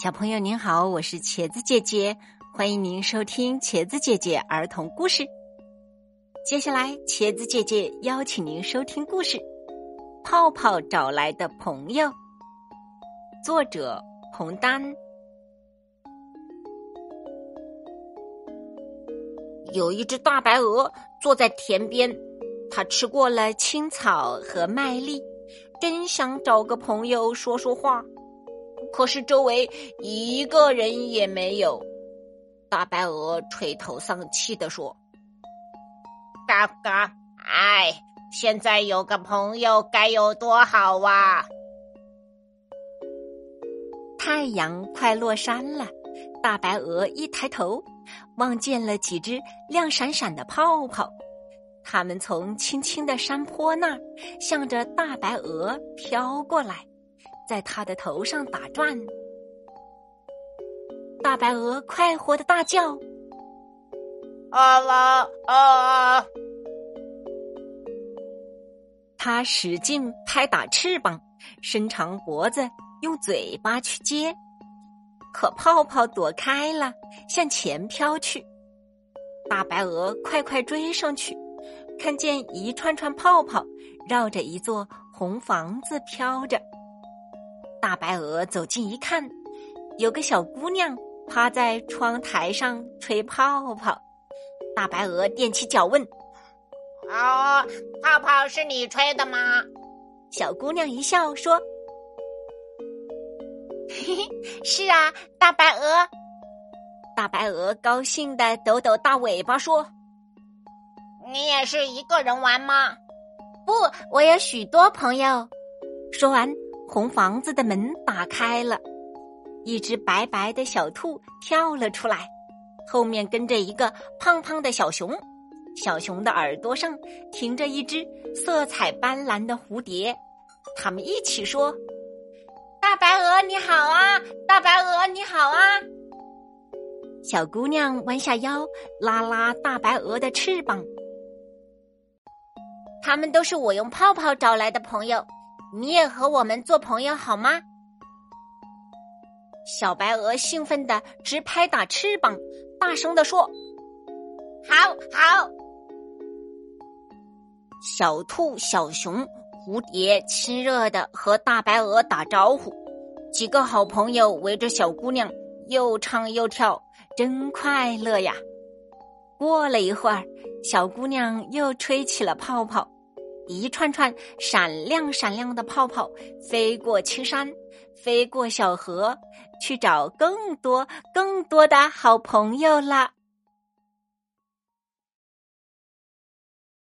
小朋友您好，我是茄子姐姐，欢迎您收听茄子姐姐儿童故事。接下来，茄子姐姐邀请您收听故事《泡泡找来的朋友》，作者彭丹。有一只大白鹅坐在田边，它吃过了青草和麦粒，真想找个朋友说说话。可是周围一个人也没有，大白鹅垂头丧气的说：“嘎嘎，哎，现在有个朋友该有多好啊！”太阳快落山了，大白鹅一抬头，望见了几只亮闪闪的泡泡，它们从青青的山坡那儿向着大白鹅飘过来。在他的头上打转，大白鹅快活的大叫：“啊啦啊！”它使劲拍打翅膀，伸长脖子，用嘴巴去接，可泡泡躲开了，向前飘去。大白鹅快快追上去，看见一串串泡泡绕着一座红房子飘着。大白鹅走近一看，有个小姑娘趴在窗台上吹泡泡。大白鹅踮起脚问：“哦，泡泡是你吹的吗？”小姑娘一笑说：“嘿嘿，是啊，大白鹅。”大白鹅高兴的抖抖大尾巴说：“你也是一个人玩吗？”“不，我有许多朋友。”说完。红房子的门打开了，一只白白的小兔跳了出来，后面跟着一个胖胖的小熊，小熊的耳朵上停着一只色彩斑斓的蝴蝶。他们一起说：“大白鹅你好啊，大白鹅你好啊！”小姑娘弯下腰，拉拉大白鹅的翅膀。他们都是我用泡泡找来的朋友。你也和我们做朋友好吗？小白鹅兴奋的直拍打翅膀，大声的说：“好好！”小兔、小熊、蝴蝶亲热的和大白鹅打招呼，几个好朋友围着小姑娘又唱又跳，真快乐呀！过了一会儿，小姑娘又吹起了泡泡。一串串闪亮闪亮的泡泡飞过青山，飞过小河，去找更多更多的好朋友啦。